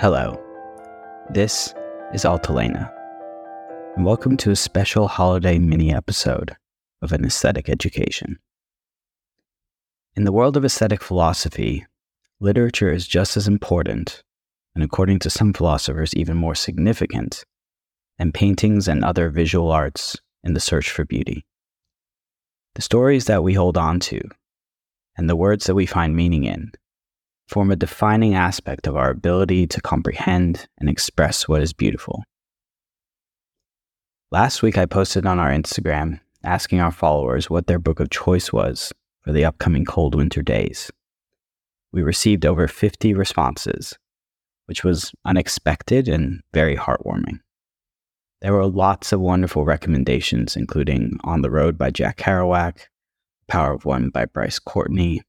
Hello, this is Altalena, and welcome to a special holiday mini episode of an aesthetic education. In the world of aesthetic philosophy, literature is just as important, and according to some philosophers, even more significant, than paintings and other visual arts in the search for beauty. The stories that we hold on to, and the words that we find meaning in, form a defining aspect of our ability to comprehend and express what is beautiful. Last week, I posted on our Instagram asking our followers what their book of choice was for the upcoming cold winter days. We received over 50 responses, which was unexpected and very heartwarming. There were lots of wonderful recommendations, including On the Road by Jack Kerouac, Power of One by Bryce Courtenay,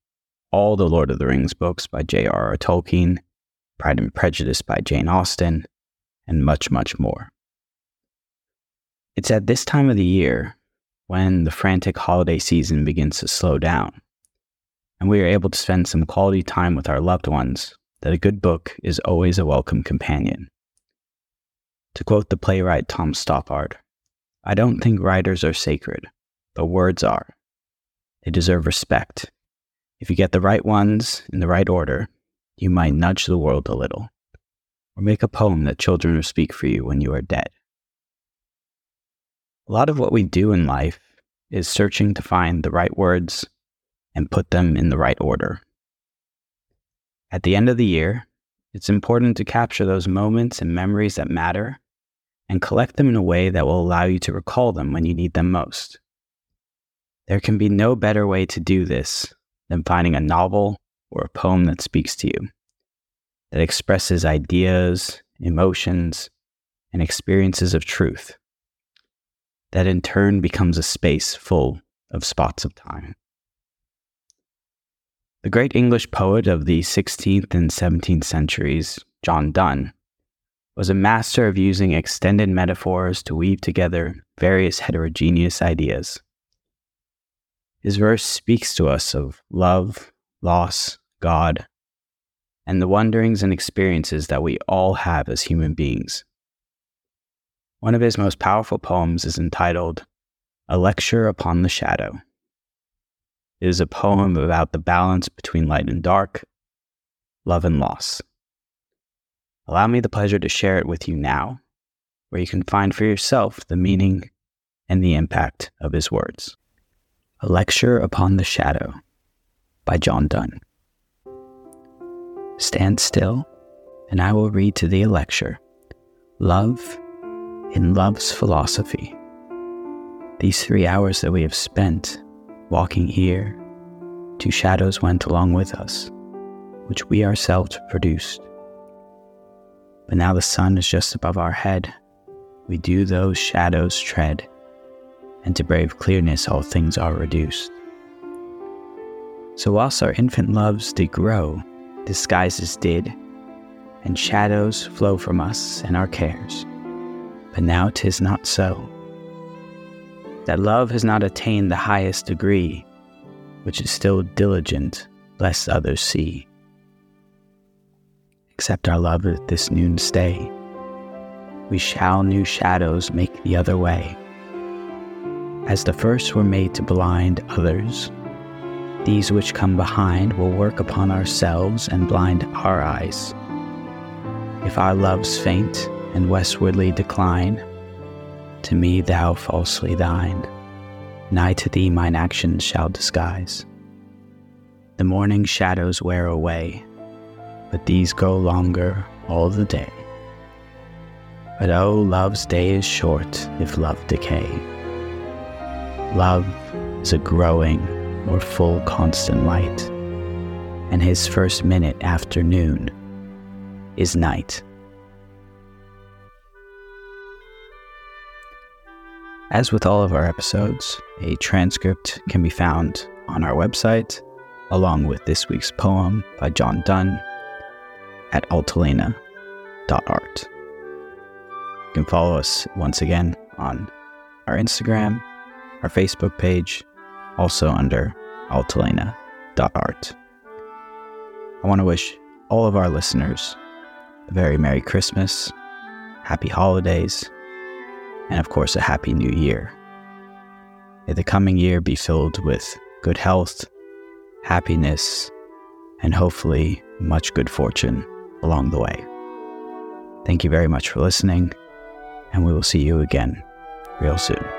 all the Lord of the Rings books by J.R.R. Tolkien, Pride and Prejudice by Jane Austen, and much, much more. It's at this time of the year when the frantic holiday season begins to slow down, and we are able to spend some quality time with our loved ones, that a good book is always a welcome companion. To quote the playwright Tom Stoppard, I don't think writers are sacred, but words are. They deserve respect if you get the right ones in the right order, you might nudge the world a little, or make a poem that children will speak for you when you are dead. A lot of what we do in life is searching to find the right words and put them in the right order. At the end of the year, it's important to capture those moments and memories that matter and collect them in a way that will allow you to recall them when you need them most. There can be no better way to do this than finding a novel or a poem that speaks to you, that expresses ideas, emotions, and experiences of truth, that in turn becomes a space full of spots of time. The great English poet of the 16th and 17th centuries, John Donne, was a master of using extended metaphors to weave together various heterogeneous ideas. His verse speaks to us of love, loss, God, and the wonderings and experiences that we all have as human beings. One of his most powerful poems is entitled A Lecture Upon the Shadow. It is a poem about the balance between light and dark, love and loss. Allow me the pleasure to share it with you now, where you can find for yourself the meaning and the impact of his words. A Lecture Upon the Shadow by John Donne. Stand still, and I will read to thee a lecture Love in Love's Philosophy. These three hours that we have spent walking here, two shadows went along with us, which we ourselves produced. But now the sun is just above our head, we do those shadows tread and to brave clearness all things are reduced. So whilst our infant loves did grow, disguises did, and shadows flow from us and our cares. But now 'tis not so. That love has not attained the highest degree, which is still diligent lest others see. Accept our love at this noon stay. We shall new shadows make the other way as the first were made to blind others. These which come behind will work upon ourselves and blind our eyes. If our loves faint and westwardly decline, to me thou falsely thine, nigh to thee mine actions shall disguise. The morning shadows wear away, but these go longer all the day. But oh, love's day is short if love decay. Love is a growing or full constant light, and his first minute after noon is night. As with all of our episodes, a transcript can be found on our website, along with this week's poem by John Donne at altalena.art. You can follow us once again on our Instagram our Facebook page, also under altalena.art. I want to wish all of our listeners a very Merry Christmas, Happy Holidays, and of course, a Happy New Year. May the coming year be filled with good health, happiness, and hopefully much good fortune along the way. Thank you very much for listening, and we will see you again real soon.